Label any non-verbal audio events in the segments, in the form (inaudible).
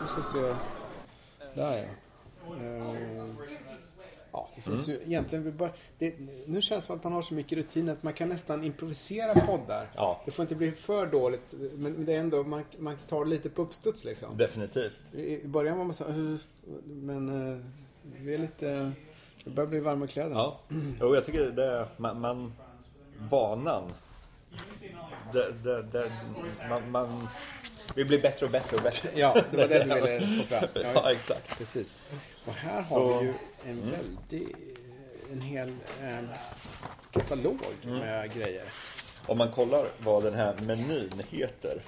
Nu ska vi se. Där ja. Eh, Ja, det finns ju egentligen, vi bara, det, nu känns det som att man har så mycket rutin att man kan nästan improvisera poddar. Ja. Det får inte bli för dåligt, men det är ändå, man, man tar lite på uppstuds liksom. Definitivt. I, I början var man så här, men eh, vi är lite, det börjar bli varma kläder. Ja. Jo, jag tycker det är, man, man vanan. Det, det, det, man, man, vi blir bättre och bättre och bättre. Ja, det var det du ville få fram. (laughs) Ja, Ja, exakt. Precis. Och här Så- Mm. har vi ju en väldig, en hel eh, katalog Mm. med grejer. Om man kollar vad den här menyn heter.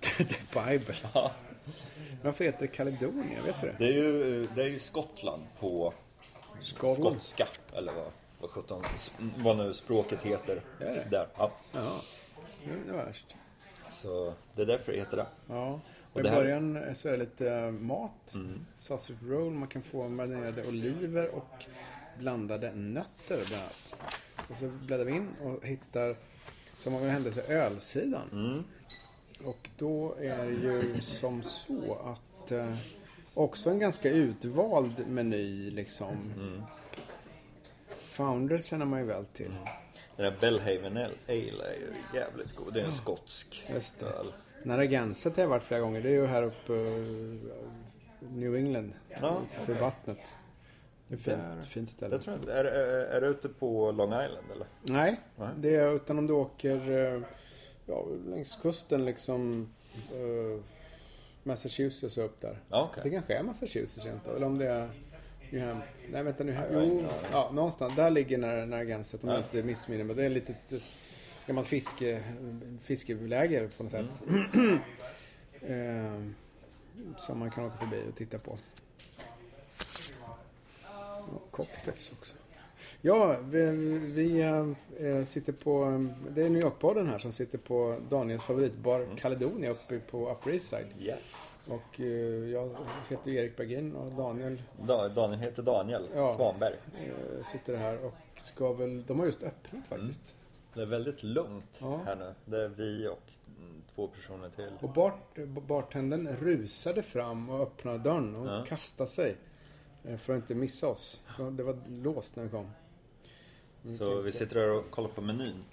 (laughs) The Bible. Varför heter det Kaledonia? Vet du det? Det är ju, det är ju Skottland på Skottland. skotska. Eller vad, vad, sjutton, vad nu språket heter. Är det? Där. Ja. Ja, det var värst. Så det är därför det heter det. Ja. Och I det här- Mm. början så är det lite eh, mat. Sausage roll. Man kan få marinerade oliver och blandade nötter bland annat. Och så bläddrar vi in och hittar, som av en händelse, ölsidan. Mm. Och då är det ju som så att eh, också en ganska utvald meny liksom. Mm. Founders känner man ju väl till. Den här Bellhaven Ale är ju jävligt god. Det är en skotsk Just öl. Narragansett har jag varit flera gånger. Det är ju här uppe i New England. Ja, För vattnet. Det är fint, Där. fint ställe. Jag tror inte, är, är, är det ute på Long Island eller? Nej, Nej. det är utan om du åker eh, ja, längs kusten liksom. eh, Massachusetts och upp där. Okej. Det kanske är Massachusetts inte. Eller om det är New. Nej vänta nu. Jo, ja, någonstans. Där ligger Nar- Narragansett om jag Ja. inte missminner mig. Det är ett litet gammalt fiske, fiskeläger på något sätt. (clears throat) eh, som man kan åka förbi och titta på. Och cocktails också. Ja, vi, vi eh, sitter på, det är New York-podden här som sitter på Daniels favoritbar Caledonia uppe på Upper East Side. Yes. Och eh, jag heter Erik Bergin och Daniel Da, Daniel heter Daniel Ja. Svanberg. eh, sitter här och ska väl, de har just öppnat faktiskt. Det är väldigt lugnt Ja. här nu. Det är vi och mm, två personer till. Och bart, bartendern rusade fram och öppnade dörren och Ja. kastade sig. För att inte missa oss. Det var låst när vi kom. Så vi sitter här och kollar på menyn.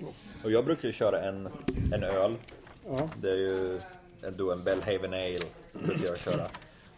Och jag brukar ju köra en, en öl. Ja, Det är ju då en Bellhaven Ale brukar jag köra.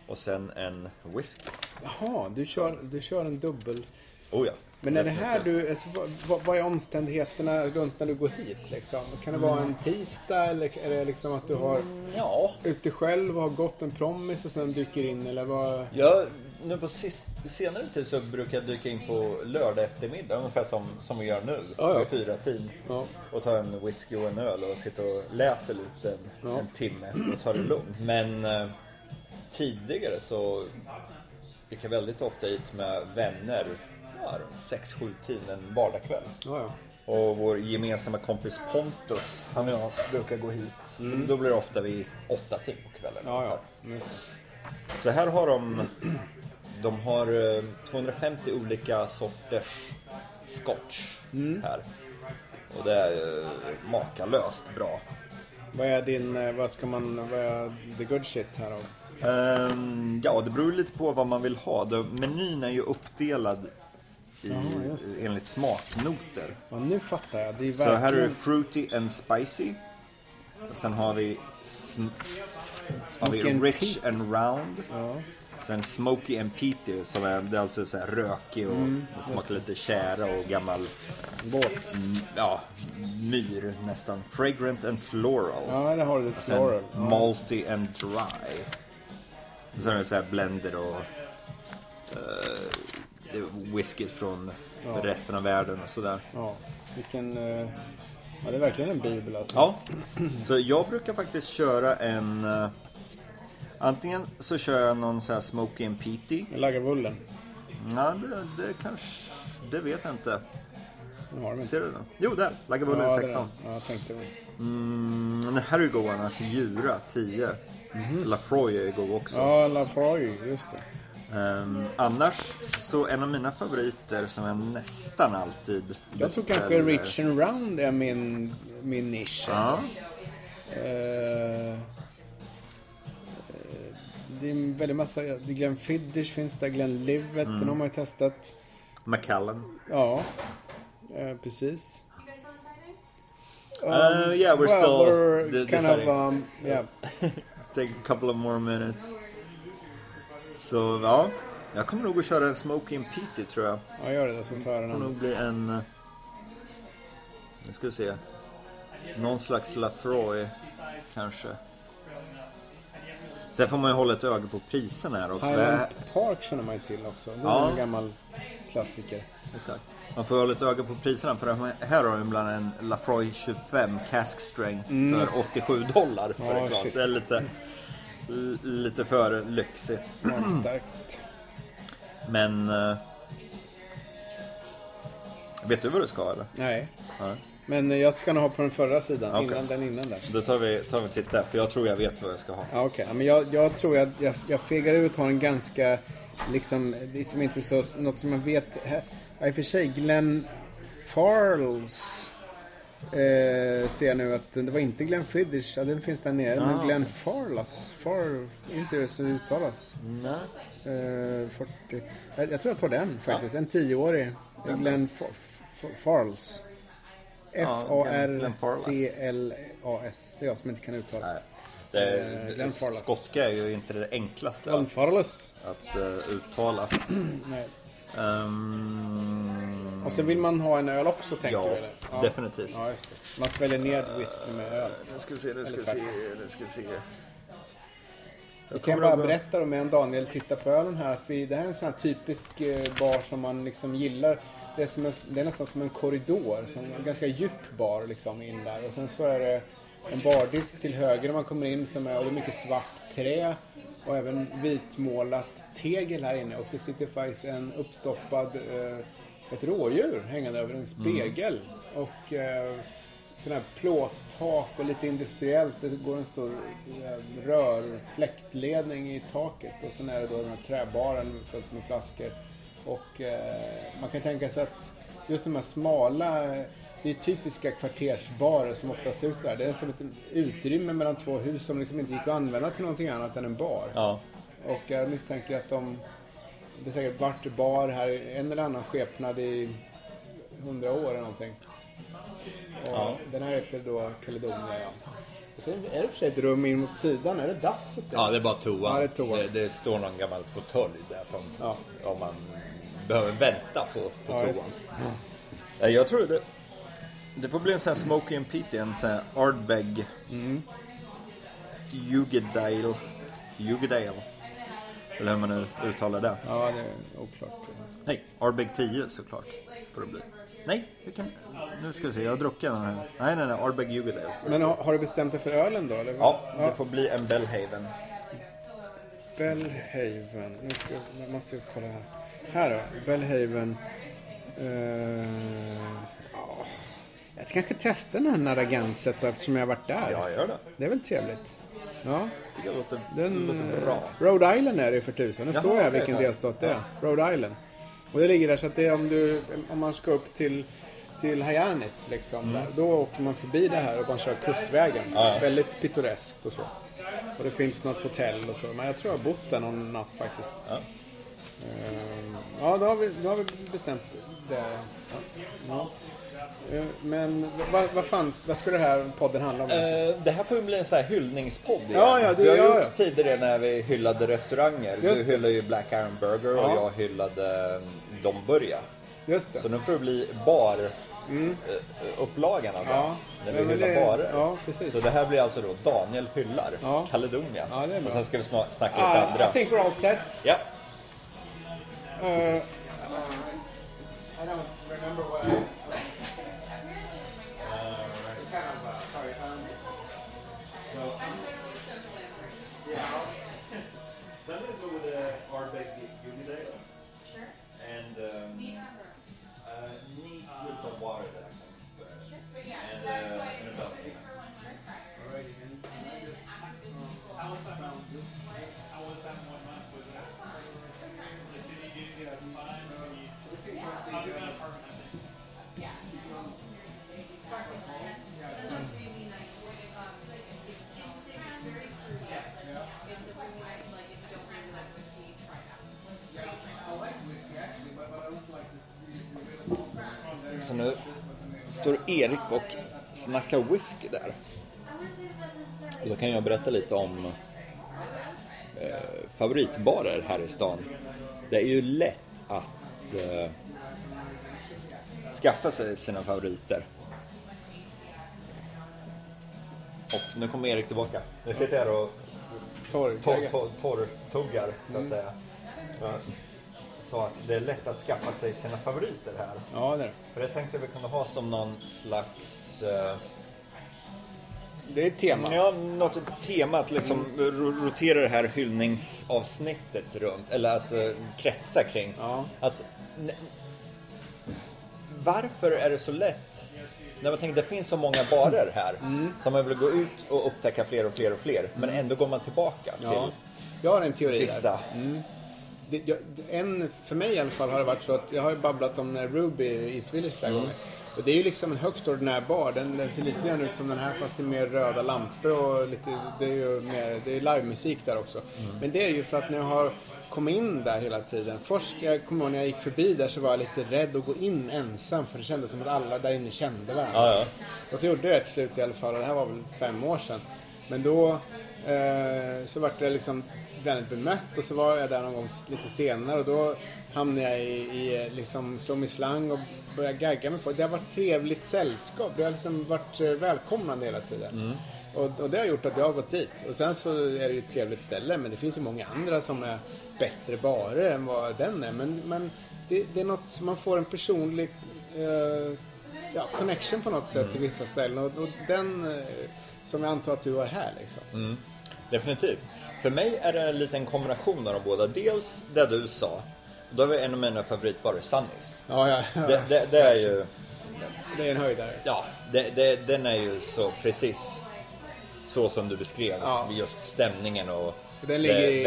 Och sen en whisky. Jaha, du kör, du kör en dubbel. Oh ja. Men är det här du, alltså, vad- vad, är omständigheterna runt när du går hit liksom? Kan det vara en tisdag eller är det liksom att du har Ja. ute själv och har gått en promis och sen dyker in eller vad? Jag, nu på sist, senare tid så brukar jag dyka in på lördag eftermiddag ungefär som, som vi gör nu. Ja, ja. Fyra tiden. Ja. Och tar en whisky och en öl och sitter och läser lite en, en timme och tar det lugnt. Men eh, tidigare så gick jag väldigt ofta hit med vänner. Ja, runt 6-7 tiden en vardagskväll. Och vår gemensamma kompis Pontus, han och jag brukar gå hit. Då blir det ofta vid 8 tid på kvällen. Så här har de, de har eh, 250 olika sorters scotch här. Och det är eh, makalöst bra. Vad är din, eh, vad ska man, vad är the good shit här då? Ehm, ja, det beror lite på vad man vill ha. Det- Menyn är ju uppdelad i, Ja, just enligt smaknoter. Ja, nu fattar jag. Det är Så här är det verkligen... fruity and spicy. Sen har vi, sm- har vi Smoky and rich and round. Ja. Sen smoky and peaty som är, det är alltså så här rökig och Mm, smakar lite tjära och gammal Båt. mm, ja, myr nästan. Fragrant and floral. Ja, det har du. Sen Floral. Ja, malty and dry. Och sen är det så här blender och är whiskys från Ja. resten av världen och sådär. ja. Vilken... eh, Ja, det är verkligen en bibel alltså. Ja, så jag brukar faktiskt köra en... eh, antingen så kör jag någon så här smoky and peaty. Lagavullen. Ja, det, det kanske... Det vet jag inte. Inte. Ser du den? Jo, där! Lagavullen Ja, det är 16. den. Ja, jag tänkte väl. Mm, den här är god annars. Jura 10. Lafroy är god också. Ja, Lafroy. Just det. Ehm, annars så en av mina favoriter som jag nästan alltid Jag tror kanske beställer- Rich and Round är min, min nisch. Ja. Alltså. Eh, det är en väldigt massa, det Glenn Fiddich finns där, Glenn Livet, Mm. den har man ju testat. Macallan. Ja, eh, precis. Um, Uh, yeah, we're well, still we're kind of, deciding. um, yeah. (laughs) Take a couple of more minutes. Så ja, jag kommer nog att köra en Smoking Peaty tror jag. ja, gör det då så tar jag Det den får nog andra. bli en... eh, Nu ska vi se. Någon slags Lafroy kanske. Sen får man ju hålla ett öga på priserna här också. Highland Park känner man ju till också. Det är Ja. en gammal klassiker. Exakt. Man får hålla ett öga på priserna för här har de bland en Lafroy 25 Cask Strength för 87 dollar för Mm. Ja, ett glas. shit. Det är lite, lite för lyxigt. Magstarkt. Men... eh, vet du vad du ska eller? Nej. Ja. Men jag ska nog ha på den förra sidan, Okej. innan den innan där. Då tar vi, tar vi en titt där, för jag tror jag vet vad jag ska ha. Ja, okej. Ja, Men jag, jag tror att jag, jag fegar ut och tar en ganska, liksom, det är som inte så, något som man vet. Ja, i och för sig, Glenn Farles eh, ser jag nu att det var inte Glenn Fiddich, ja den finns där nere, Ah. men Glenn Farlas, Far, inte det som uttalas. Nej. Eh, 40. Jag, jag tror jag tar den faktiskt, en tioårig. Glenn Fa- F- Farles. F-A-R-C-L-A-S. Det är jag som inte kan uttala. Nej. Det, Eh, Glenn Farlas. skotska är ju inte det enklaste Glenn att, eh, uttala. (clears throat) Nej. Ehm, Och så vill man ha en öl också tänker Ja, du eller? definitivt. Ja, just det. Man sväljer ner whisky med öl. Nu ska vi se, nu ska vi se, nu ska vi se. Vi kan bara berätta då medan Daniel tittar på ölen här att vi, det här är en sån här typisk eh, bar som man liksom gillar. Det är, som en, det är nästan som en korridor, som en ganska djup bar liksom in där. Och sen så är det en bardisk till höger när man kommer in som är, och det är mycket svart trä och även vitmålat tegel här inne. Och det sitter faktiskt en uppstoppad, eh, ett rådjur hängande över en spegel. Och eh, sån här plåttak och lite industriellt. Det går en stor eh, rörfläktledning i taket och sen är det då den här träbaren fullt med flaskor. Och eh, man kan tänka sig att just de här smala, eh, det är typiska kvartersbarer som ofta ser ut så här. Det är som ett utrymme mellan två hus som liksom inte gick att använda till någonting annat än en bar. Ja, Och jag misstänker att de, det är säkert varit bar här en eller annan skepnad i hundra år eller någonting. Och Ja. Den här heter då Caledonia, ja. Och sen är det för sig ett rum in mot sidan. Är det dasset? ja det är bara toa. Ja, det. Det, det står någon gammal fåtölj där som Ja. om man behöver vänta på, på Ja, toan. Nej, Jag tror det, det får bli en sån här Smokey and Peaty, en sån här Ardbeg Mm. Jugedale. Eller hur man nu uttalar det. Ja, det är oklart. Nej, Ardbeg 10 såklart. Får det bli. Nej, vi kan, nu ska vi se. Jag har druckit den här. Nej, nej, nej. Ardbeg Jugedale. Men har, har du bestämt dig för ölen då? Eller? Ja, det får bli en Bellhaven. Bellhaven. Nu ska jag måste jag kolla här. Här då. Bellhaven. Uh, ja. Jag ska kanske testa den här Narraganset då, eftersom jag har varit där. Ja, gör det. Det är väl trevligt. Ja, tycker jag låter, den, låter bra. eh, Rhode Island är det för tusan. Det Jaha, står okej, vilken ja. delstat det är. Rhode Island. Och det ligger där så att det är om du, om man ska upp till till Hyannis liksom. Där. Då åker man förbi det här och man kör kustvägen. Mm. Ja. Väldigt pittoreskt och så. Och det finns något hotell och så. Men jag tror jag har bott där någon natt faktiskt. Ja. Ehm, Ja, då har vi, då har vi bestämt det. Ja. Eh, Men vad, vad fanns, vad skulle det här podden handla om? Eh, det här får ju bli en sån här hyllningspodd igen. Ja, ja, det- vi har ja, gjort tidigare när vi hyllade restauranger. Just du hyllade ju Black Iron Burger och Ja. jag hyllade um, Dom Börja. Just det. Så nu får det bli bar eh, upplagan av. Ja. När vi hyllar det- barer. ja, precis. Så det här blir alltså då Daniel hyllar Ja. Caledonia. Ja, och sen ska vi sna- snacka lite Ah, andra. I think we're all set. Ja. Uh, I don't remember what I... nu står Erik och snackar whisky där. Och då kan jag berätta lite om eh, favoritbarer här i stan. Det är ju lätt att eh, skaffa sig sina favoriter. Och nu kommer Erik tillbaka. Nu sitter jag här och Torr. torr, torr, torrtuggar så att säga. Ja. Så att det är lätt att skaffa sig sina favoriter här. Ja, det är. För det tänkte vi kunde ha som någon slags... Eh, Det är ett tema. ja, något tema att liksom ro- rotera det här hyllningsavsnittet runt. Eller att eh, kretsa kring. Ja. Att, varför är det så lätt? När man tänker det finns så många barer här. Som man vill gå ut och upptäcka fler och fler och fler. Men ändå går man tillbaka till Ja. Jag har en teori där. vissa. Det, jag, en, för mig i alla fall har det varit så att jag har ju babblat om Ruby i East Village flera gånger. Och det är ju liksom en högst ordinär bar. Den, den ser lite grann ut som den här fast det är mer röda lampor och lite, det är ju mer, det är livemusik där också. Men det är ju för att när jag har kommit in där hela tiden. Först, jag kommer ihåg när jag gick förbi där så var jag lite rädd att gå in ensam för det kändes som att alla där inne kände varandra. Ja, ja. Och så gjorde jag ett slut i alla fall och det här var väl fem år sedan. Men då eh, så vart jag liksom vänligt bemött och så var jag där någon gång lite senare och då hamnade jag i, i liksom slå mig slang och började gagga med folk. Det har varit trevligt sällskap. Det har liksom varit eh, välkomnande hela tiden. Och, och det har gjort att jag har gått dit. Och sen så är det ju ett trevligt ställe men det finns ju många andra som är bättre barer än vad den är. Men, men det, det är något, man får en personlig eh, ja, connection på något sätt till vissa ställen. Och, och den eh, som jag antar att du har här liksom. Definitivt. För mig är det en liten kombination av de båda. Dels det du sa. Då vi en av mina favoritbarer, Sunnys. Ja, ja, ja. Det, det, det är ju, det är en höjdare. ja, det, den är ju så precis så som du beskrev. Ja. Just stämningen och Den ligger i,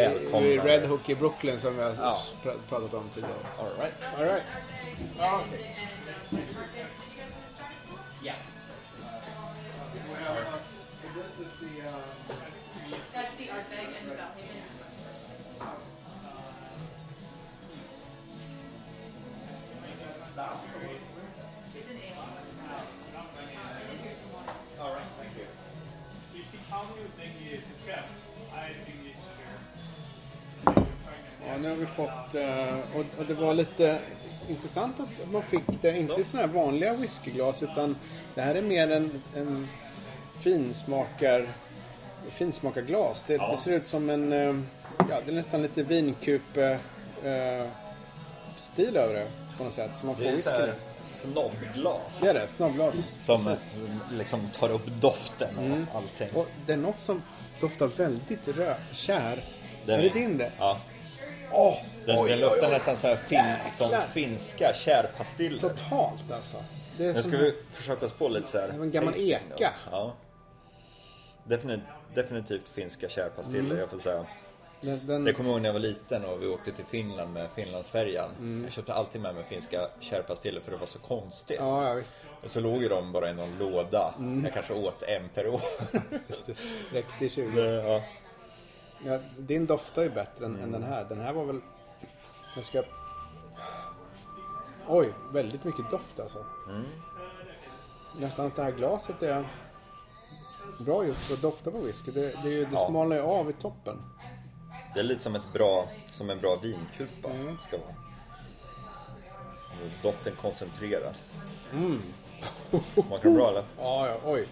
i. Red Hook i Brooklyn som vi har Ja. pr- pratat om tidigare. All right. All right. Ja, Yeah. Nu har vi fått... eh, och, och det var lite intressant att man fick det, inte i sådana här vanliga whiskyglas utan det här är mer en, en finsmakar, finsmakarglas. Det, det ser ut som en... eh, Ja, det är nästan lite vinkupe eh, stil över det på något sätt. Som man får Det är så snobbglas. Det är det, snobbglas. Som Precis. liksom tar upp doften och Mm. allting. Och det är något som doftar väldigt rö- kär. Den är det din det? Ja. Åh! Den, oj, den oj, luktar oj. nästan så här fin, som finska kärpastiller. Totalt alltså. Det är Nu ska vi försöka oss på lite så här. Det var en gammal eka. Ja. Definitivt, definitivt finska kärpastiller, Mm. jag får säga. den, den, Det kommer jag ihåg när jag var liten och vi åkte till Finland med Finlandsfärjan. Mm. Jag köpte alltid med mig finska kärpastiller för det var så konstigt. Ja, ja visst. Och så låg ju de bara i någon låda. Mm. Jag kanske åt en per år. (laughs) Räckte i 20. ja. Ja, din doftar ju bättre än, Mm. än den här. Den här var väl... Jag ska... Oj, väldigt mycket doft alltså. Mm. Nästan att det här glaset är bra just för att dofta på whisky. Det, det, det Ja. smalnar ju av i toppen. Det är lite som, ett bra, som en bra vinkupa Mm. ska vara. Doften koncentreras. Mm. Smakar det bra eller? (laughs) Ja, ja, oj.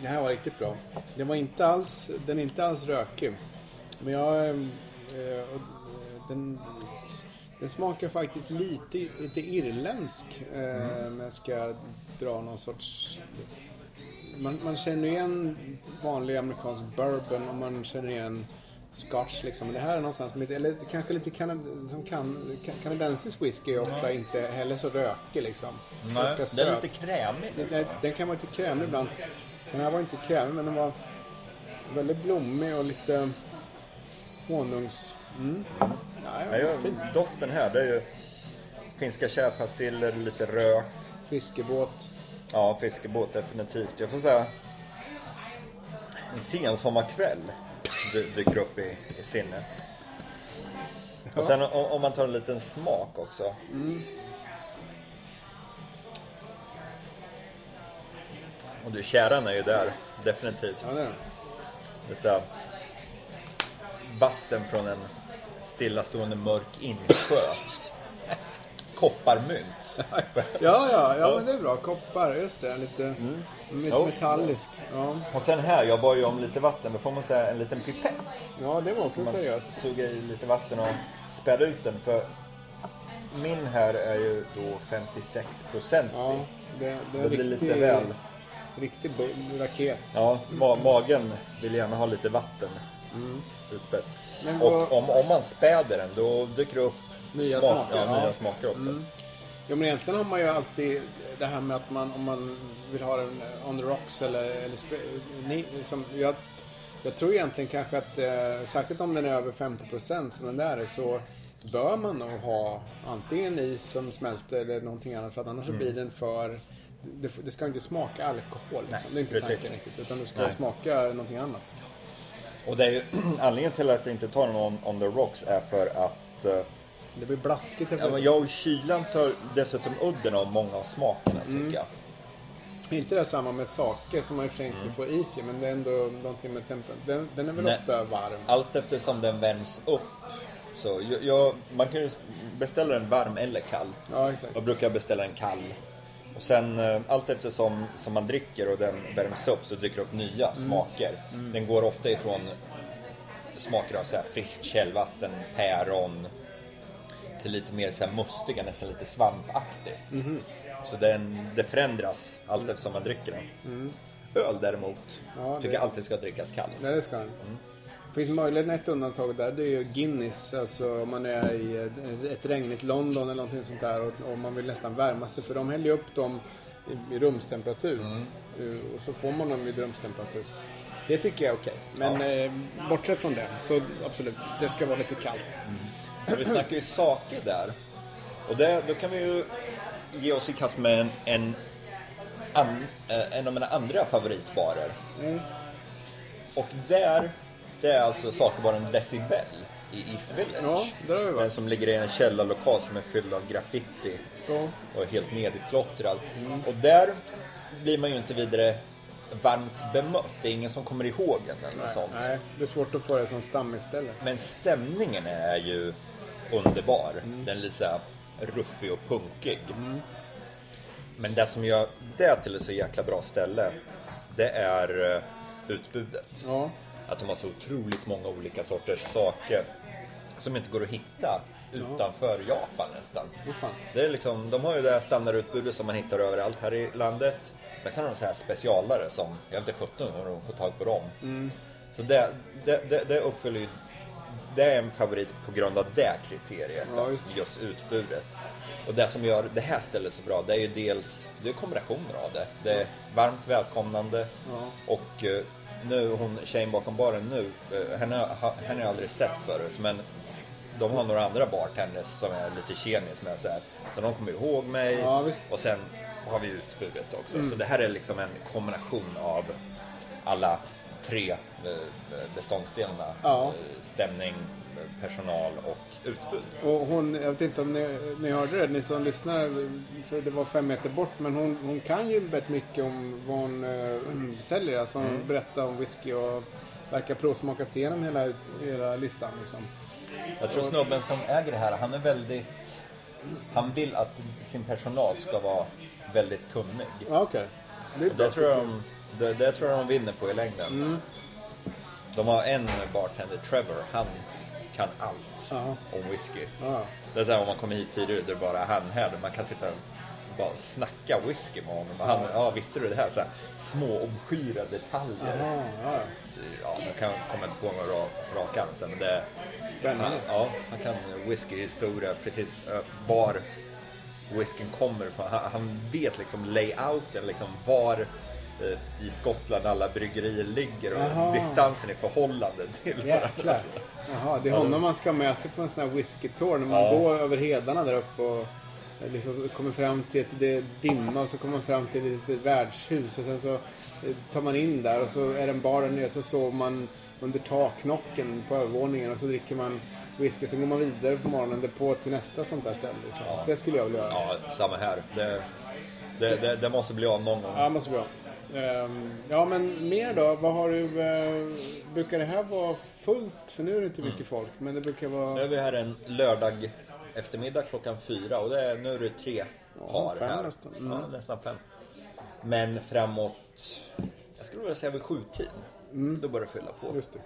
Det här var riktigt bra. Den var inte alls, den är inte alls rökig. Men jag... eh, och, eh, den, den smakar faktiskt lite, lite irländsk. Eh, När jag ska dra någon sorts... Man, man känner igen vanlig amerikansk bourbon och man känner igen scotch liksom. Men det här är någonstans med lite, eller kanske lite kanad, som kan, kan, kanadensisk whisky är ofta inte heller så rökig liksom. Nej, Ganska det är lite krämig Den, nästan. den kan vara lite krämig ibland. Den här var inte krämig men den var väldigt blommig och lite honungs... Mm. Ja, Ja, ja, doften här, det är ju finska kärpastiller, lite rök. Fiskebåt. Ja, fiskebåt definitivt. Jag får säga en sen sommarkväll dy- dyker upp i, i sinnet. Och sen om, om man tar en liten smak också. Och du, käran är ju där, definitivt. Ja, det är det. Är vatten från en stillastående mörk insjö. Kopparmynt. Ja, ja, ja, men det är bra. Koppar, just det. Lite Mm. Jo. metallisk. Ja. Och sen här, jag bad ju om lite vatten. Då får man säga en liten pipett. ja, det var också Man seriöst. suga i lite vatten och späda ut den. För min här är ju då 56 procent Ja, det, det är Det blir riktig, lite väl. riktig raket. Ja, ma- magen vill gärna ha lite vatten Men vad- Och om, om man späder den då dyker det upp Nya smak, smaker, Ja, ja. Mm. nya smaker också. Ja, men egentligen har man ju alltid det här med att man om man vill ha den on the rocks eller, eller spray- ni, som, jag, jag tror egentligen kanske att eh, särskilt om den är över 50% som den där är så bör man nog ha antingen is som smälter eller någonting annat för att annars så Mm. blir den för det, det ska inte smaka alkohol. Liksom. Nej, det är inte precis. tanken riktigt. Utan det ska Nej. smaka någonting annat. Och det är ju (clears throat) anledningen till att jag inte tar den on, on the rocks är för att eh, Det blir blaskigt ja, men jag och kylan tar dessutom udden av många av smakerna Mm. tycker jag. Inte det samma med sake som man i och för sig Mm. inte får is i men det är ändå någonting med tempen. Den, den är väl Nej. ofta varm. Allt eftersom den värms upp. Så jag, jag, man kan ju beställa den varm eller kall. Ja, exakt. Jag brukar beställa en kall. Och sen eh, allt eftersom som man dricker och den värms upp så dyker det upp nya Mm. smaker. Den går ofta ifrån smaker av så här friskt källvatten, päron till lite mer så här mustiga, nästan lite svampaktigt. Mhm. Så den, det förändras allt eftersom man dricker den. Öl däremot Mm. Ja, tycker det- jag alltid ska drickas kall. Nej, det ska den. Finns möjligen ett undantag där. Det är ju Guinness. Alltså om man är i ett- ett regnigt London eller någonting sånt där och, och man vill nästan värma sig. För de häller ju upp dem i, i rumstemperatur. Eh, Och så får man dem i rumstemperatur. Det tycker jag är okej. Men eh, bortsett från det så absolut, det ska vara lite kallt. Men vi snackar ju saker där. Och det, då kan vi ju ge oss i kast med en, en, an, eh, en av mina andra favoritbarer. Och där, det är alltså sakebaren Decibel i East Village. Ja, där har vi varit. som ligger i en källarlokal som är fylld av graffiti Ja. och är helt nedklottrad. Och där blir man ju inte vidare varmt bemött. Det är ingen som kommer ihåg en eller något sånt. Nej, det är svårt att få det som stammisställe. Men stämningen är ju underbar. Den är lite så här ruffig och punkig. Men det som gör det till ett så jäkla bra ställe, det är eh, utbudet. Ja, Att de har så otroligt många olika sorters saker som inte går att hitta utanför Japan nästan. Det är liksom, de har ju det här standardutbudet som man hittar överallt här i landet. Men sen har de så här specialare som, jag vet inte 17 hur de får tag på dem. Så det, det, det, det uppfyller ju, det är en favorit på grund av det kriteriet. Ja, just just. utbudet. Och det som gör det här stället så bra, det är ju dels, det är kombinationer av det. Det är varmt välkomnande Ja. och eh, nu, hon tjejen bakom baren nu, eh, henne, henne har jag aldrig sett förut men de har några andra bartenders som är lite tjenis med så här. Så de kommer ihåg mig Ja, och sen har vi utbudet också. Så det här är liksom en kombination av alla tre eh, beståndsdelarna. Ja. Eh, Stämning, personal och utbud. Och hon, jag vet inte om ni, ni hörde det, ni som lyssnar, för det var fem meter bort, men hon, hon kan ju rätt mycket om vad hon äh, säljer. Alltså hon Mm. berättar om whisky och verkar provsmakat sig igenom hela, hela listan. Liksom. Jag tror snubben som äger det här, han är väldigt... Han vill att sin personal ska vara väldigt kunnig. Ja, okej. Det Och bra. det tror jag de, det, det tror jag de vinner på i längden. Mm. De har en bartender, Trevor, han kan allt Ja. om whisky. Ja. Det är så här, om man kommer hit tidigare, det är bara han här, man kan sitta och bara snacka whisky med honom. Han, ja, visste du det här? Så här små obskyra detaljer. Aha, ja. Så, Ja, nu kan komma inte på några rak, rak arm, men det... Han, ja, han kan whiskyhistoria, precis var whiskyn kommer ifrån. Han, han vet liksom layouten, liksom var i Skottland alla bryggerier ligger och Jaha. distansen i förhållande till Jäklar. Jaha, det är honom man ska ha med sig på en sån här whiskytour när man Ja. går över hedarna där uppe och eh, liksom kommer fram till ett det dimma och så kommer man fram till ett litet värdshus och sen så eh, tar man in där och så är det en bar där nere så sover man under taknocken på övervåningen och så dricker man whisky. Sen går man vidare på morgonen därpå till nästa sånt där ställe. Så Det skulle jag vilja göra. Ja, samma här. Det, det, det, det måste bli av någon gång. Ja, måste bra. Ehm, ja, men mer då? Vad har du... eh, brukar det här vara fullt? För nu är det inte Mm. mycket folk, men det brukar Nu vara... är vi här en lördag eftermiddag klockan fyra och det är, nu är det tre Ja, par fem här. nästan. Mm. Ja, nästan fem. Men framåt, jag skulle vilja säga vid sjutid, då börjar det fylla på. Mm. Just det.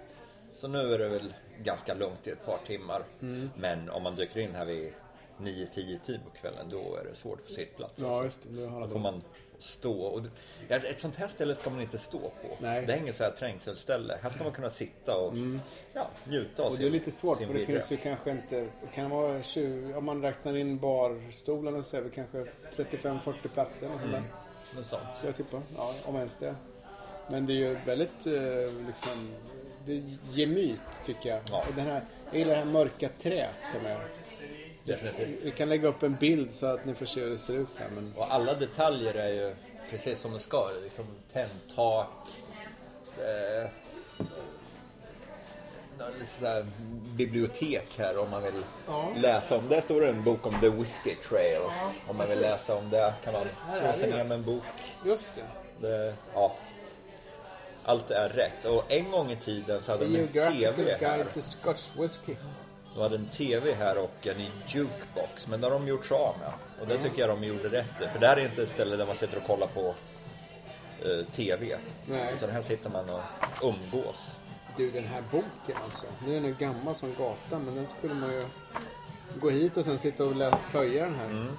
Så nu är det väl ganska lugnt i ett par timmar. Mm. Men om man dyker in här vid 9-10 tid på kvällen då är det svårt att få sittplats. Ja, alltså. just det. Då får man stå. Och ett sånt här ställe ska man inte stå på. Nej. Det är inget så här trängselställe. Här ska man kunna sitta och ja, njuta av Och sin det är lite svårt för det finns ju kanske inte, kan vara 20, om man räknar in barstolarna så är det kanske 35-40 platser eller där. Något sånt. Så jag tippar, ja om ens det. Men det är ju väldigt eh, liksom, det är gemyt tycker jag. Ja. Och den här, jag gillar det här mörka träet som är. Definitivt. Vi kan lägga upp en bild så att ni får se hur det ser ut här. Men, Och alla detaljer är ju precis som det ska. Liksom tändtak. Eh, ja, här bibliotek här om man vill Ja. läsa om. Där står det en bok om The Whiskey Trails. om man vill läsa om det kan man slå sig ner med en bok. just det. Det, ja. Allt är rätt. Och en gång i tiden så hade de en TV här. Guide to Scotch Whisky. De hade en TV här och en jukebox, men det har de gjort sig av med. Och det tycker jag de gjorde rätt i. För det här är inte ett ställe där man sitter och kollar på eh, TV. Nej. Utan här sitter man och umgås. Du den här boken alltså. Nu är den gammal som gatan men den skulle man ju gå hit och sen sitta och lä- plöja den här. Mm.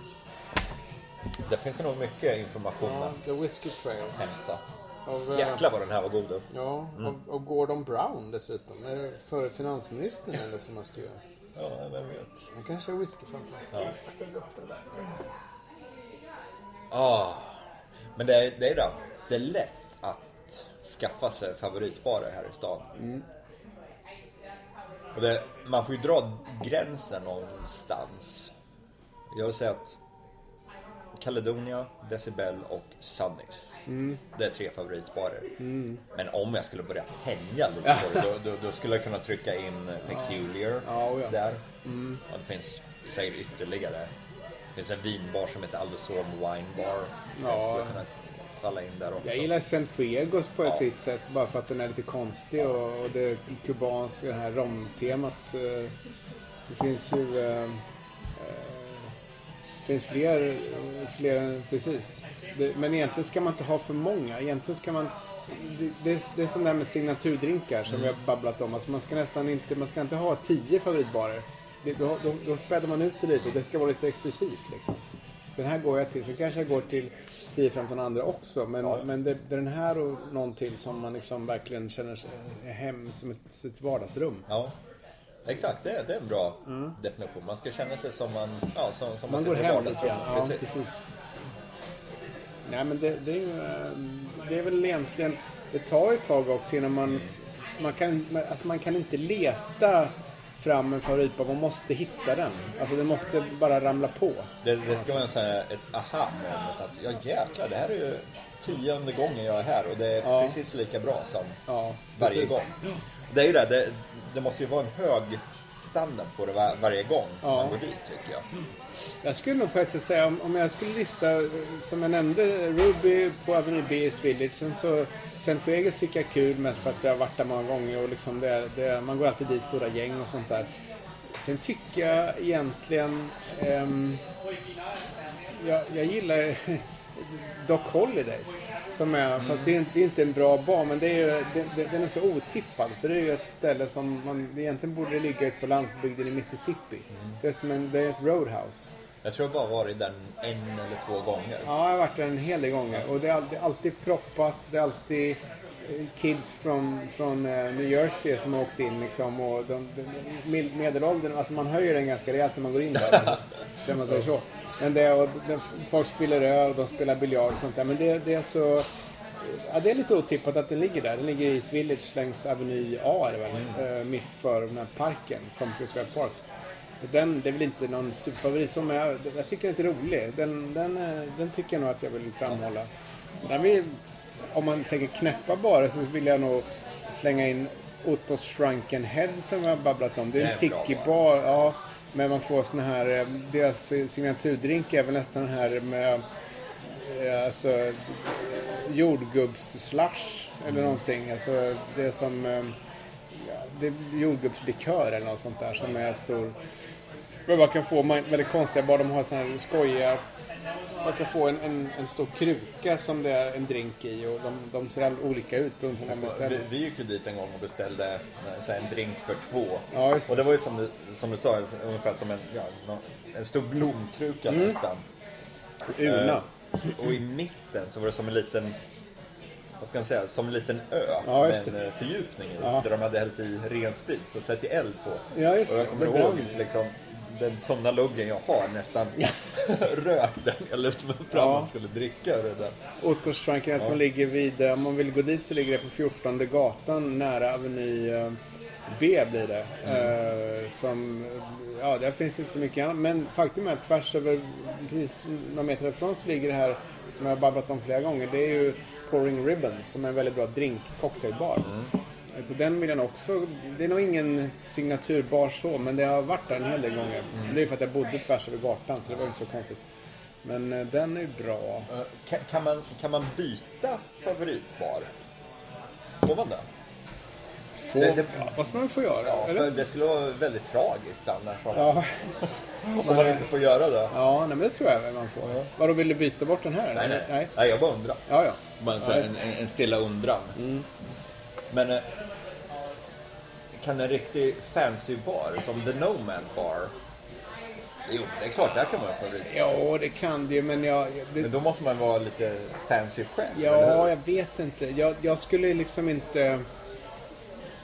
Där finns det nog mycket information Ja, att The Whiskey Trails. hämta. Av, eh, Jäklar vad den här var god du. Ja, och, och Gordon Brown dessutom. Är det för finansministern eller som har skrivit? Ja, vem vet. Han kanske är whiskyfantast. Ja. Jag ställer upp den där. Ah. Men det är, det är det. Det är lätt att skaffa sig favoritbarer här i stan. Och det, man får ju dra gränsen någonstans. Jag vill säga att Caledonia, Decibel och Sunnys. Det är tre favoritbarer. Men om jag skulle börja tänja lite på det, då, då, då skulle jag kunna trycka in Peculiar Ja, oh ja. där. Ja, det finns säkert ytterligare. Det finns en vinbar som heter Aldosol Wine Bar. Den Ja. skulle kunna falla in där också. Jag gillar Cienfuegos på ett Ja. sitt sätt bara för att den är lite konstig och, och det kubanska det här romtemat. eh, Det finns ju... eh, eh, Det finns fler, fler precis. Det, men egentligen ska man inte ha för många. Egentligen ska man... Det, det, det är som det här med signaturdrinkar som vi har babblat om. Alltså man ska nästan inte, man ska inte ha tio favoritbarer. Det, då, då, då späder man ut det lite. Det ska vara lite exklusivt liksom. Den här går jag till. Sen kanske jag går till 10-15 andra också. Men, Ja. men det, det är den här och någon till som man liksom verkligen känner sig hem som ett, ett vardagsrum. Ja, exakt. Det, det är en bra definition. Man ska känna sig som man, ja, som, som Man man, går hem lite grann. Ja, Precis. precis. Nej men det, det är ju... eh, Det är väl egentligen... Det tar ett tag också innan man... Man kan, alltså man kan inte leta fram en favoritbar. Man måste hitta den. Alltså det måste bara ramla på. Det, det ska vara sån här, ett aha-moment att ja jäklar, det här är ju tionde gången jag är här och det är Ja. precis lika bra som Ja, varje precis. gång. Det är ju det, det, det måste ju vara en hög standard på det var, varje gång Ja. man går dit tycker jag. Jag skulle nog på ett sätt säga om, om jag skulle lista, som jag nämnde, Ruby på Avenue B i Village. Sen så, Cienfuegos tycker jag är kul mest för att jag har varit där många gånger och liksom det, det, man går alltid dit stora gäng och sånt där. Sen tycker jag egentligen, ehm, jag, jag gillar (laughs) Doc Holidays. Som är, Fast det är, inte, det är inte en bra bar men det är, ju- det, det, den är så otippad. För det är ju ett ställe som man egentligen borde ligga på landsbygden i Mississippi. Det är som en, det är ett roadhouse. Jag tror jag bara varit där en eller två gånger. Ja, jag har varit där en hel del gånger. Och det är alltid, alltid proppat. Det är alltid eh, kids från, från eh, New Jersey som har åkt in liksom. Och de, de, med- medelåldern, alltså man höjer den ganska rejält när man går in där. (laughs) Alltså, så man säger så. Men det, och det, folk spelar öl och de spelar biljard och sånt där. Men det, det är så... Ja, det är lite otippat att den ligger där. Den ligger i East Village längs Avenue A är det väl? Eh, mitt för den här parken, Tom Cruise Park. Den, det är väl inte någon superfavorit som jag, jag tycker den är lite rolig. Den, den, eh, den tycker jag nog att jag vill framhålla. Sen vill, om man tänker knäppa bara så vill jag nog slänga in Ottos Shrunken Head som jag har babblat om. Det är en tiki-bar. Ja, men man får såna här, eh, deras signaturdrink är väl nästan den här med, eh, alltså, jordgubbsslash eller någonting. Alltså det är som eh, ja, det är jordgubbslikör eller något sånt där som är stor. Men man kan få väldigt konstiga bar. De har såna här skojiga man kan få en, en, en stor kruka som det är en drink i och de, de ser olika ut beroende på vad man Vi, beställer. vi gick ju dit en gång och beställde eh, så här, en drink för två. Ja. Och det var ju som du, som du sa, ungefär som en, ja, en stor blomkruka Mm. nästan. Urna. Eh, och i mitten så var det som en liten, vad ska man säga, som en liten ö Ja, med en eh, fördjupning i. Ja. Där de hade hällt i ren sprit och satt i eld på. Ja, och jag kommer ihåg liksom, den tunna luggen jag har nästan (laughs) rök den. Jag lutade mig fram Ja. och skulle dricka ur den. Ottorsschwanken som ligger vid, eh, om man vill gå dit så ligger det på 14 gatan nära Aveny eh, B blir det. Eh, som, ja, där finns inte så mycket annat. Men faktum är att tvärs över, precis några meter ifrån så ligger det här, som jag har babblat om flera gånger, det är ju Pouring Ribbons som är en väldigt bra drink cocktailbar. Så den vill jag också, det är nog ingen signaturbar så, men det har varit där en hel del gånger. Det är för att jag bodde tvärs över gatan så det var inte så konstigt. Men eh, den är bra. Eh, Kan, kan, man, kan man byta favoritbar? Får man det? Få, Det- det- ja, vad ska man få göra? Ja, eller? för det skulle vara väldigt tragiskt annars Ja, (laughs) om man inte får göra det. ja nej, men det tror jag man får. Vadå, vill du byta bort den här? Nej, nej. nej. nej jag bara undrar. Ja, ja. Bara en, Ja, en, en- stilla undran. Men eh, kan en riktig fancy bar som The Nomad Bar Jo, det är klart, där kan man ha favorit. Ja, det kan det ju, men jag... Det, Men då måste man vara lite fancy själv, ja, jag vet inte. Jag, jag skulle liksom inte...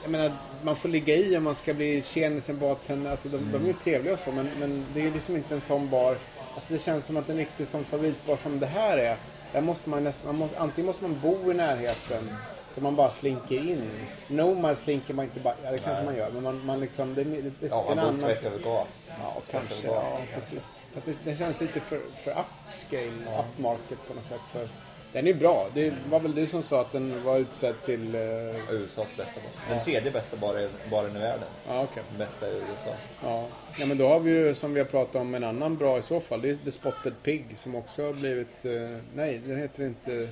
Jag menar, man får ligga i om man ska bli tjenisen, bartender. Alltså, de, de är ju trevliga och så, men, men det är liksom inte en sån bar. Alltså, det känns som att en riktig sån favoritbar som det här är, där måste man nästan... Man måste, antingen måste man bo i närheten, så man bara slinker in. Nomad slinker man inte bara... Ja, det kanske man gör, men man, man liksom... Det, det, det, Ja, man bor annan- tvärt över gatan. Ja, kanske. över Ja, precis. Fast det, det känns lite för, för upscale, upmarket på något sätt. För den är bra. Det var väl du som sa att den var utsedd till... eh, USAs bästa bar. Den tredje bästa baren, baren i världen. Ja. Den bästa i USA. Ja. ja, men då har vi ju som vi har pratat om en annan bra i så fall. Det är The Spotted Pig som också har blivit... eh, nej, den heter inte...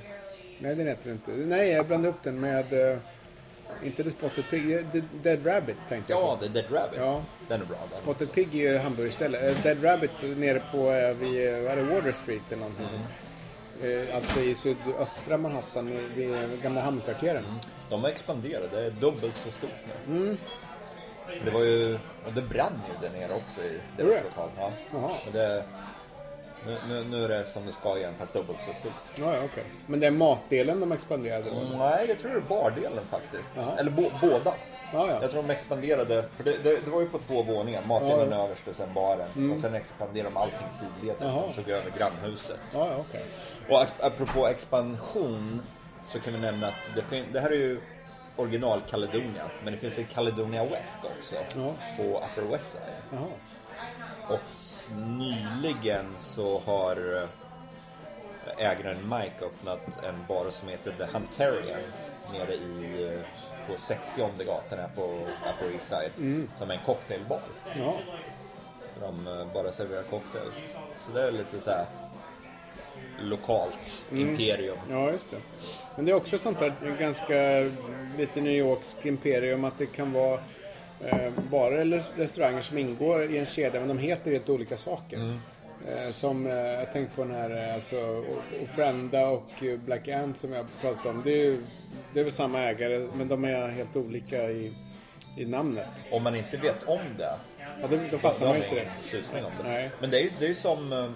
Nej, den heter inte... Nej, jag blandade upp den med... eh, inte The Spotted Pig, eh, The Dead Rabbit tänkte jag på. Ja, The Dead Rabbit. Ja. Den är bra. Den. Spotted Pig är ju hamburgerställe. Eh, Dead Rabbit nere på eh, vid, det, Water Street eller någonting. Eh, Alltså i sydöstra Manhattan vid gamla hamnkvarteren. De har expanderat, det är dubbelt så stort nu. Mm. Det var ju, och det brann ju där nere också i deras lokal. Ja. Jaha. Och det, nu, nu, nu är det som det ska igen, fast dubbelt så stort. Ja, ja, okej. Men det är matdelen de expanderade då? Nej, jag tror det är bardelen faktiskt. Jaha. Eller bo, båda. Ja, ja. Jag tror de expanderade, för det, det, det var ju på två våningar. Matdelen Ja. överst och sen baren. Och sen expanderade de allting sidledes. Jaha. De tog över grannhuset. Ja, ja, okej. Och ap- apropå expansion så kan vi nämna att det, det här är ju original Caledonia. Men det finns ett Caledonia West också. Ja. På Upper West Side. Jaha. Och nyligen så har eh, ägaren Mike öppnat en bar som heter The Huntarian nere i, eh, på 60 gatan här på Upper East Side. Som är en cocktailbar. Ja. Där de eh, bara serverar cocktails. Så det är lite så här lokalt imperium. ja, just det. Men det är också sånt där ganska lite New Yorks imperium att det kan vara eh, barer eller restauranger som ingår i en kedja men de heter helt olika saker. Eh, som eh, jag tänkte på den här eh, alltså, Ofrenda och eh, Black Ant som jag pratat om. Det är, ju, det är väl samma ägare men de är helt olika i, i namnet. Om man inte vet om det, Ja, då, då fattar man inte det. susning om det. Nej. Men det är ju det är som uh,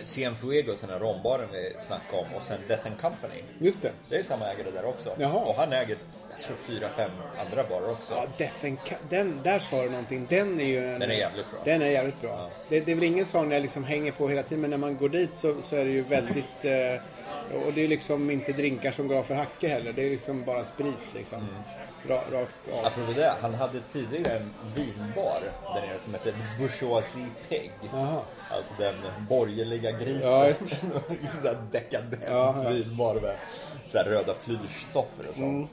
Cienfuegos, den här rombaren vi snackade om, och sen Death and Company. Just det. Det är samma ägare där också. Jaha. Och han äger, jag tror, fyra, fem andra barer också. Ja, Death and Ca- den, där sa du någonting. Den är ju en, Den är jävligt bra. Den är jävligt bra. Ja. Det, det är väl ingen sån jag liksom hänger på hela tiden, men när man går dit så, så är det ju väldigt... (laughs) Eh, och det är liksom inte drinkar som går av för hacke heller. Det är liksom bara sprit liksom. Mm. Ra, rakt av. Apropå det, han hade tidigare en vinbar där nere som hette Bourgeoisie. Jaha. Alltså den borgerliga grisen. Ja, just (laughs) Sådär dekadent Ja, ja. vinbar med sådär röda plyschsoffor och sånt. Mm.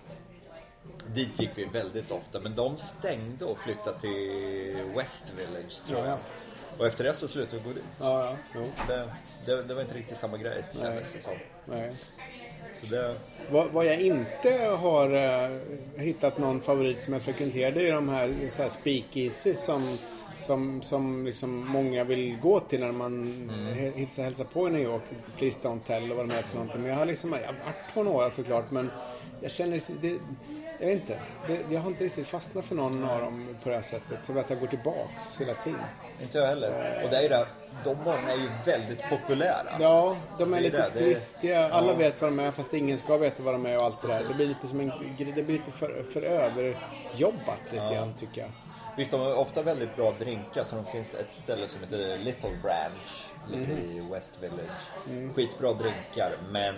Dit gick vi väldigt ofta, men de stängde och flyttade till West Village tror Ja, jag. ja. Och efter det så slutade vi gå dit. Det, det, det var inte riktigt samma grej kändes det som. Det, Vad, vad jag inte har eh, hittat någon favorit som jag frekventerar det är de här, så här speakeasies som, som, som liksom många vill gå till när man mm. hälsar på i New York. Please Don't Tell och vad de heter för någonting. Men jag har liksom, jag har varit på några såklart men jag känner liksom, det, jag vet inte. Det, jag har inte riktigt fastnat för någon av dem på det här sättet. Så att jag går tillbaks hela tiden. inte jag heller. Och det är ju det, de barnen är ju väldigt populära. Ja, de är, är lite det, det är-. Alla Ja. vet vad de är fast ingen ska veta vad de är och allt det där. Det blir lite som en det blir lite för, för överjobbat lite grann tycker jag. Visst, de har ofta väldigt bra drinkar. Så det finns ett ställe som heter Little Branch. Ligger i West Village. Skitbra drinkar, men...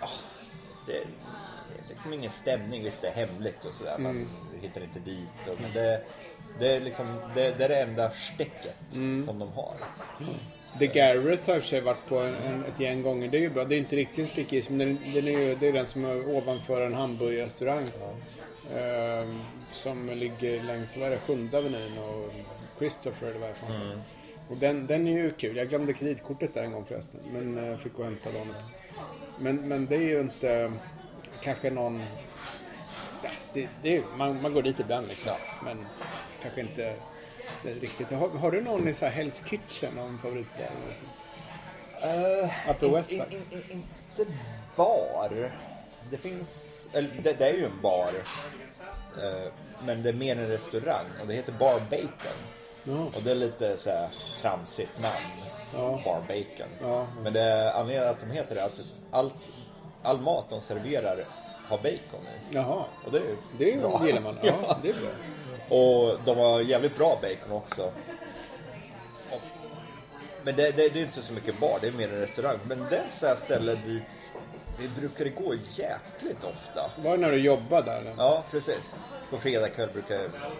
ah, det liksom ingen stämning. Visst, det är hemligt och sådär. Man hittar inte dit. Och, men det, det, är liksom, det, det är det enda stäcket som de har. The Garrett har i och för sig varit på en, en, ett gäng gånger. Det är ju bra. Det är inte riktigt speakeasy men den, den är ju, det är den som är ovanför en hamburgerrestaurang. Ehm, som ligger längs, vad är det, sjunde avenyn och Christopher eller vad det är något. Och den, den är ju kul. Jag glömde kreditkortet där en gång förresten. Men eh, fick gå och hämta dem. Men, men det är ju inte kanske någon... Ja, det, det är, man, man går dit ibland liksom. Men kanske inte är riktigt. Har, har du någon i så här Hell's Kitchen, någon favoritbar? Uh, Upper West in, in, in, inte bar. Det finns, eller det, det är ju en bar. Eh, men det är mer en restaurang och det heter Bar Bacon. Ja. Och det är lite så här tramsigt namn. Ja. Bar Bacon. Ja. Men det anledningen att de heter det är att allt, all mat de serverar har bacon i. Jaha, Och det är det bra. gillar man. (laughs) Ja, Ja. det är bra. Och de har jävligt bra bacon också. Och- Men det, det, det är inte så mycket bar, det är mer en restaurang. Men det är ett sånt här ställe dit vi brukar gå jäkligt ofta. Var det när du jobbade där? Eller? Ja, precis. På fredag kväll brukar,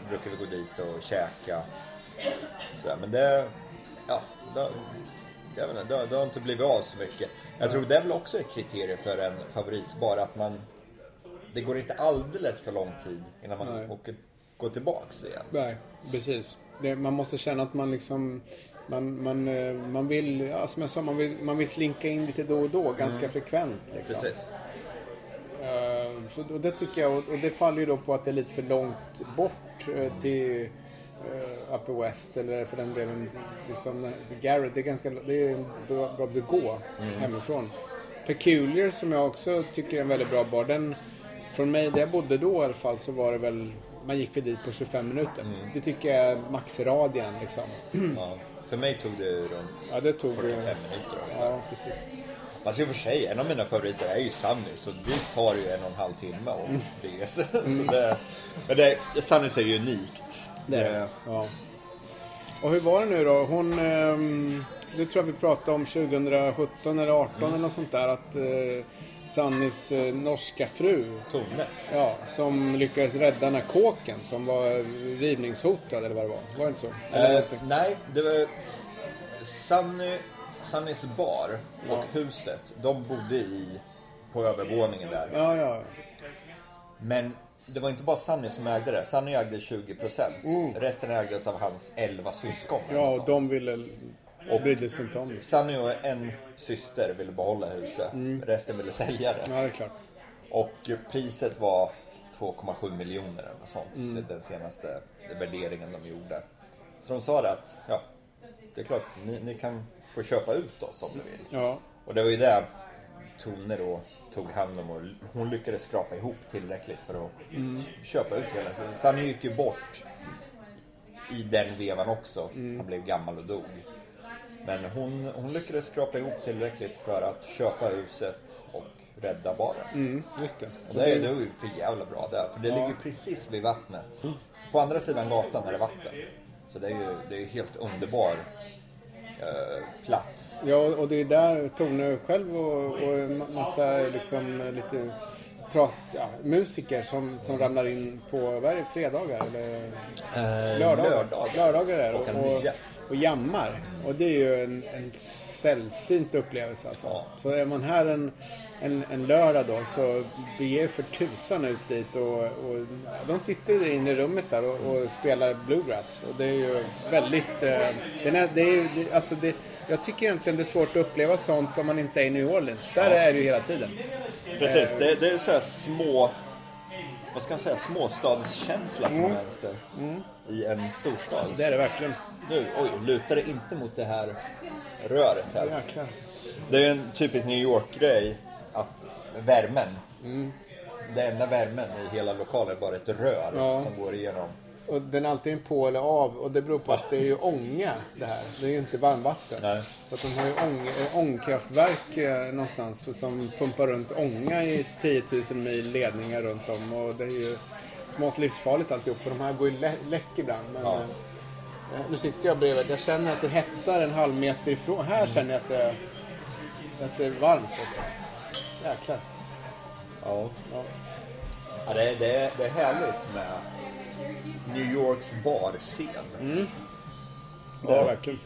brukar vi gå dit och käka. Så men det, ja, det, jag vet inte, det, det har inte blivit av så mycket. Jag tror det är väl också ett kriterium för en favoritbar att man, det går inte alldeles för lång tid innan man Nej. åker, går tillbaks igen. Nej, precis. Det, man måste känna att man liksom... Man, man, eh, man vill, ja, som jag sa, man vill, man vill slinka in lite då och då, ganska frekvent. Liksom. Precis. Eh, så, och det tycker jag, och, det faller ju då på att det är lite för långt bort eh, till uh, Upper West eller för den delen liksom, till Garrett. Det är ganska, det är en bra, bra att gå hemifrån. Peculiar som jag också tycker är en väldigt bra bar. Den, från mig, där jag bodde då i alla fall, så var det väl man gick väl dit på 25 minuter. Det tycker jag är maxradien liksom. Ja. För mig tog det runt Ja, det tog... 45 eh, minuter. Ja, precis. Fast i och för sig, en av mina favoriter är ju Sunny, så det tar ju en och en halv timme att Mm. Så det, men det, Sunnys är ju unikt. Det är det. Ja. Och hur var det nu då? Hon, ehm, det tror jag vi pratade om 2017 eller 18 eller något sånt där. Att eh, Sannys eh, norska fru, Tone. ja, som lyckades rädda den här kåken som var rivningshotad eller vad det var. Var det inte så? Eh, inte? nej, det var Sunny, Sunnys bar och Ja. huset. De bodde i på övervåningen där. Ja, ja. Men det var inte bara Sunny som ägde det. Sunny ägde 20%. Resten ägdes av hans 11 syskon. Ja, och de ville... Och brydde sig inte om det. Sunny och en syster ville behålla huset. Resten ville sälja det. Ja, det är klart. Och priset var 2,7 miljoner eller något sånt. Så den senaste värderingen de gjorde. Så de sa det att, ja, det är klart, ni, ni kan få köpa ut oss om ni vill. Ja. Och det var ju det Tone då tog hand om och hon lyckades skrapa ihop tillräckligt för att köpa ut hela. Så Sunny gick ju bort i den vevan också. Han blev gammal och dog. Men hon, hon lyckades skrapa ihop tillräckligt för att köpa huset och rädda baren. Mm, just det. Och det, är- ju för jävla bra där. För det ligger precis vid vattnet. På andra sidan gatan är det vatten. Så det är ju det är helt underbar eh, plats. Ja, och det är där Tone själv och, och en massa liksom lite tras, ja, musiker som, som ramlar in på, vad är det, fredagar eller lördagar? lördagar. Lördagar är det. Och, nio. och jammar. Och det är ju en, en sällsynt upplevelse alltså. Ja. Så är man här en, en, en lördag då så bege er för tusan ut dit och, och de sitter inne i rummet där och, och spelar bluegrass. Och det är ju väldigt, eh, den är, det är, det, alltså det, Jag tycker egentligen det är svårt att uppleva sånt om man inte är i New Orleans. Där Ja. är det ju hela tiden. Precis, det, det är så här små, vad ska man säga, småstadskänsla Mm. på vänster. I en storstad. Det är det verkligen. Nu, oj, lutar det inte mot det här röret här. Jäklar. Det är en typisk New York-grej att värmen, den enda värmen i hela lokalen är bara ett rör Ja. som går igenom. Och den är antingen på eller av och det beror på att det är ju ånga det här. Det är ju inte varmvatten. Nej. Så att de har ju ång, eh, ångkraftverk eh, någonstans som pumpar runt ånga i 10 000 mil ledningar runt om. Och det är ju smått livsfarligt alltihop för de här går ju lä- läck ibland. Men, Ja. eh, nu sitter jag bredvid. Jag känner att det hettar en halv meter ifrån. Här känner jag att det, att det är varmt alltså. Jäklar. Ja. Ja. Ja, det, är, det, det är härligt med New Yorks barscen. Det är Ja. verkligen.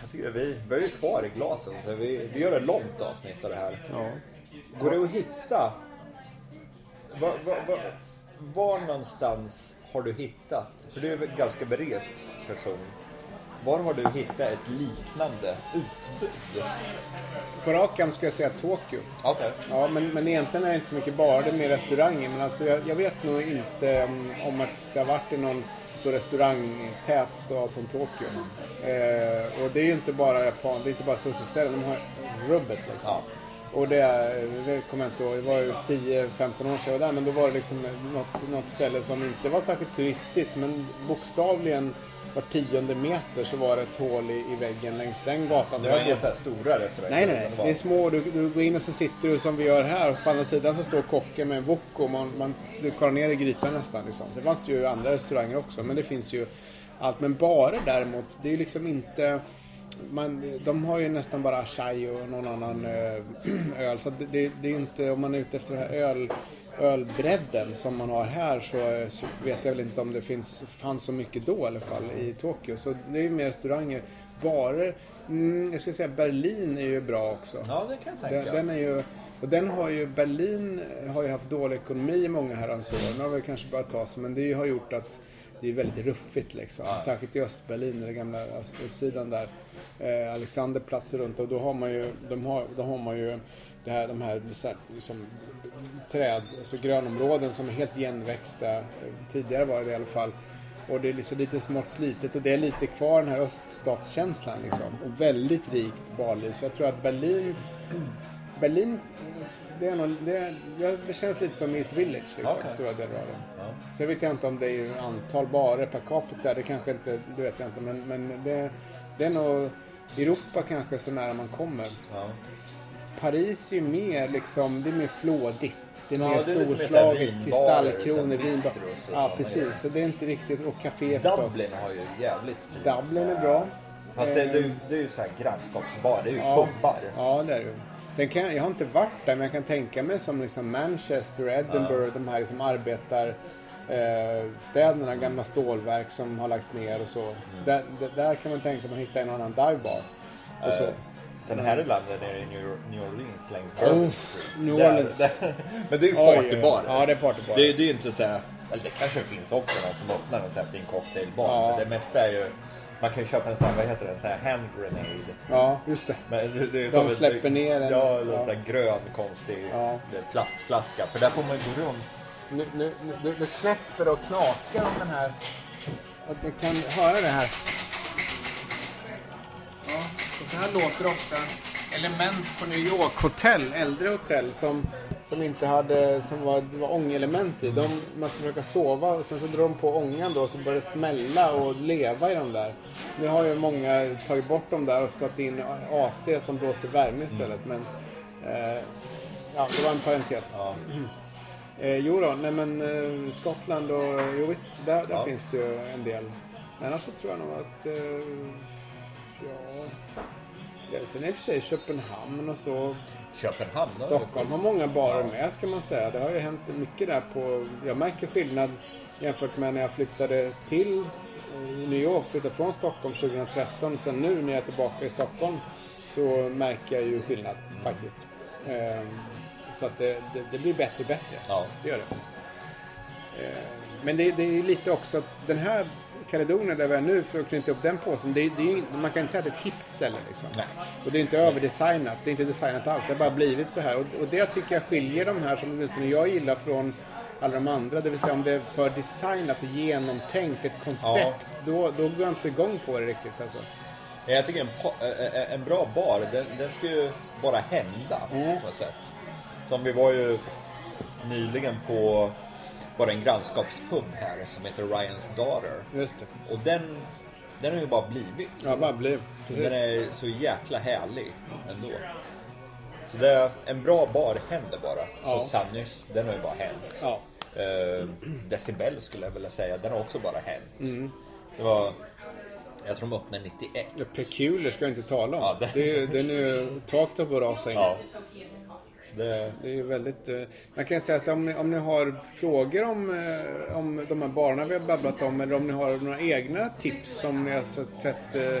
Jag tycker vi, vi är ju kvar i glasen så vi, vi gör ett långt avsnitt av det här. Ja. Går det att hitta? Var, var, var, var någonstans har du hittat? För du är väl en ganska berest person. Var har du hittat ett liknande utbud? På rak arm skulle jag säga Tokyo. Okej. Ja, men, men egentligen är det inte så mycket bara, det är mer restauranger. Men alltså jag, jag vet nog inte om, om att det har varit i någon så restaurangtät stad som Tokyo. Eh, och det är ju inte bara japan, det är inte bara sushi-ställen, de har rubbet liksom. Ja. Och det, det kommer jag inte ihåg, det var ju 10-15 år sedan jag var där. Men då var det liksom något, något ställe som inte var särskilt turistigt. Men bokstavligen var tionde meter så var det ett hål i, i väggen längs den gatan. Det var inga så stora restauranger. Nej, nej, nej. var- Det är små. Du, du går in och så sitter du som vi gör här. Och på andra sidan så står kocken med en wok och man, man kollar ner i grytan nästan. Liksom. Det fanns ju andra restauranger också, men det finns ju allt. Men barer däremot, det är ju liksom inte... Man, de har ju nästan bara chai och någon annan eh, (clears throat) öl. Så det, det, det är ju inte, om man är ute efter den här öl, ölbredden som man har här så, så vet jag väl inte om det finns, fanns så mycket då i alla fall i Tokyo. Så det är ju mer restauranger. Barer, mm, jag skulle säga Berlin är ju bra också. Ja, det kan jag Den, tänka. den är ju, och den har ju, Berlin har ju haft dålig ekonomi i många herrans år. Nu har väl kanske börjat ta sig, men det har gjort att det är väldigt ruffigt liksom. Särskilt i Östberlin, den gamla östsidan där. Eh, Alexanderplatz runt och då har man ju, de har, då har man ju det här, de här så här, liksom, träd, alltså grönområden som är helt igenväxta. Tidigare var det i alla fall. Och det är liksom lite smått slitet och det är lite kvar den här öststatskänslan liksom. Och väldigt rikt barliv. Så jag tror att Berlin Berlin, det, är nog, det, det, känns lite som East Village, liksom, Okej. stora delar av det. Ja. Sen vet jag inte om det är antal barer per capita, det kanske inte, det vet jag inte. Men, men det, det är nog Europa kanske så nära man kommer. Ja. Paris är ju mer liksom, det är mer flådigt. Det är Ja, mer storslaget, vinbarer, kristallkronor, vinbar. Ja, precis. Så det är inte riktigt, och café. Dublin har ju jävligt fint. Dublin är bra. Fast det, Eh, det, det är ju så här grannskapsbar, det är ju Ja, pubbar. ja det är det. Sen kan jag, jag har inte varit där men jag kan tänka mig som liksom Manchester, Edinburgh, de här liksom arbetar eh, städerna, gamla stålverk som har lagts ner och så. Mm. Där, där, kan man tänka sig att man hittar en annan divebar. Och så. Sen här i landet nere i New, New Orleans längs Oh, Bourbon Street. New Där- Orleans. där- (laughs) men det är ju partybar. Ja, det är partybar. Det, är- det är ju inte så här, eller det kanske finns också någon som öppnar en sån här fin cocktailbar. Ja. Men det mesta är ju, man kan ju köpa en sån här, vad heter det, en sån här hand grenade. Ja, just det. Men det, det är De som ett- släpper ner en- Ja, eller ja. en sån här grön konstig Ja. det- plastflaska. För där får man ju gå runt. Nu, nu, nu, nu knäpper och knakar om den här. Att ni kan höra det här. Och så här låter ofta element på New York hotell, äldre hotell som, som inte hade, som var, det var ångelement i. De, man ska försöka sova och sen så drar de på ångan då så börjar det smälla och leva i de där. Nu har ju många tagit bort dem där och satt in AC som blåser värme istället. Men eh, ja, det var en parentes. Ja. (clears throat) Eh, jo då, nej men eh, Skottland och jo visst, där, där Ja. finns det ju en del. Men annars så tror jag nog att, eh, ja, sen i och för sig Köpenhamn och så. Köpenhamn Stockholm har många barer med ska man säga. Det har ju hänt mycket där på, jag märker skillnad jämfört med när jag flyttade till eh, New York, flyttade från Stockholm 2013. Sen nu när jag är tillbaka i Stockholm så märker jag ju skillnad faktiskt. Eh, så att det, det, det blir bättre och bättre. Ja. Det gör det. Eh, Men det, det är lite också att den här Caledonien där vi är nu, för att knyta upp den påsen, det, det man kan inte säga att det är ett hippt ställe liksom. Nej. Och det är inte överdesignat, det är inte designat alls, det har bara blivit så här. Och, och det tycker jag skiljer de här som åtminstone jag gillar från alla de andra. Det vill säga om det är för designat och genomtänkt, ett koncept, då, då går jag inte igång på det riktigt alltså. Jag tycker en, en bra bar, den, den ska ju bara hända Mm. på något sätt. Som vi var ju nyligen på bara en grannskapspub här som heter Ryan's Daughter. Just det. Och den, den har ju bara blivit så. Ja, bara. Precis. Den är så jäkla härlig ändå. Så det är en bra bar händer bara. Ja. Så Sannys, den har ju bara hänt. Ja. Eh, Decibel skulle jag vilja säga, den har också bara hänt. Mm. Det var, jag tror de öppnade 91. Ja, Peculiar ska jag inte tala om. Ja, det- det... den är ju upp och rasa in. Ja. Det, Det är ju väldigt... eh, Man kan säga så här, om ni, om ni har frågor om, eh, om de här barerna vi har babblat om eller om ni har några egna tips som ni har sett, sett eh,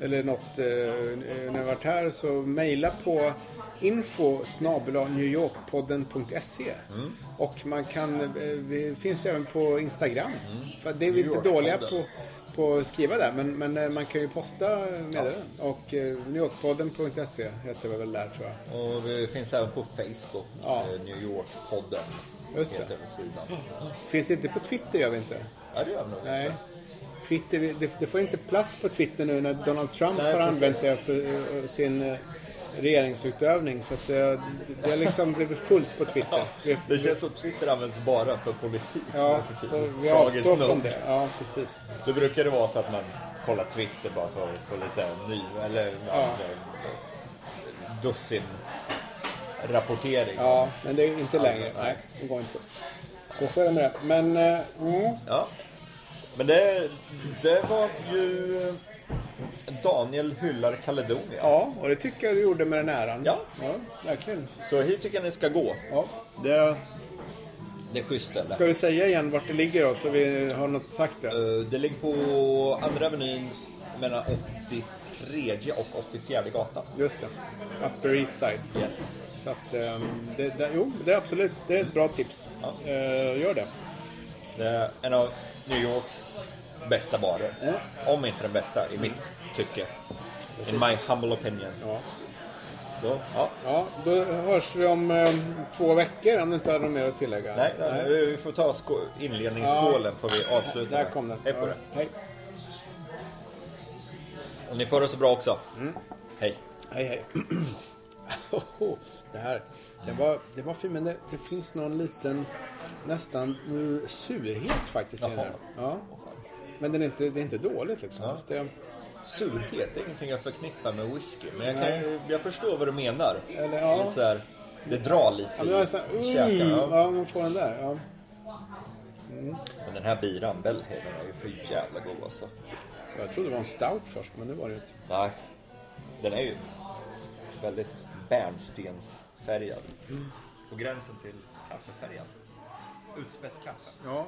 eller något när ni har varit här så mejla på info newyorkpodden.se och man kan, vi finns ju även på Instagram. För det är vi New inte dåliga på. På att skriva där men, men eh, man kan ju posta meddelanden. Och eh, newyorkpodden.se heter vi väl där tror jag. och vi finns även på Facebook, Ja. eh, New York-podden. Just det. Heter väl sidan. Finns inte på Twitter gör vi inte. Ja, det gör vi nog Nej. inte. Twitter, det, det får inte plats på Twitter nu när Donald Trump Nej, har precis. använt det för eh, sin eh, regeringsutövning. Så att det, det har liksom blivit fullt på Twitter. Vi, Det känns som Twitter används bara för politik. ja, för så vi avstår från det. Ja, precis. Då brukar det vara så att man kollar Twitter bara för att få lite ny, eller ja. Ja. dussin rapportering. Ja, men det är inte längre. Nej, det går inte. Så, så är det med det. Men, eh, mm, Ja. Men det, det var ju Daniel hyllar Kaledonia. ja, och det tycker jag du gjorde med den äran. Ja. ja verkligen. Så hit tycker jag ni ska gå. Ja. Det, det är schysst ställe. Ska du säga igen vart det ligger då, så vi har något sagt det? Eh, Det ligger på Andra Avenyn mellan 83 och 84 gatan. Just det. Upper East Side. Yes. Så att, ehm, det, det, jo, det är absolut det är ett bra tips. Ja. Eh, gör det. Det är en av New Yorks bästa barer. Om inte den bästa i mitt tycke. In my humble opinion. Ja. Så, ja. ja, då hörs vi om ehm, två veckor om du inte har något mer att tillägga. Nej, nej, vi får ta skå- inledningsskålen får vi avsluta Där med. kom den. Hej på Ja, det. Hej. Och ni får det så bra också. Mm. Hej. Hej, hej. (clears throat) det här, det var, det var fint, men det, det finns någon liten nästan surhet faktiskt i här. Ja. Men den är inte, det är inte dåligt liksom. Ja. Det, Surhet, det är ingenting jag förknippar med whisky. Men jag, kan, ju- jag förstår vad du menar. Eller, ja. Lite så här, det drar lite ja, men så här, i mm, käken. Ja. ja, man får den där. Ja. Men den här biran, Bellhaven, är ju för jävla god alltså. Jag trodde det var en stout först, men det var det inte. Nej, den är ju väldigt bärnstensfärgad. På gränsen till kaffefärgad. Utspätt kaffe. Ja,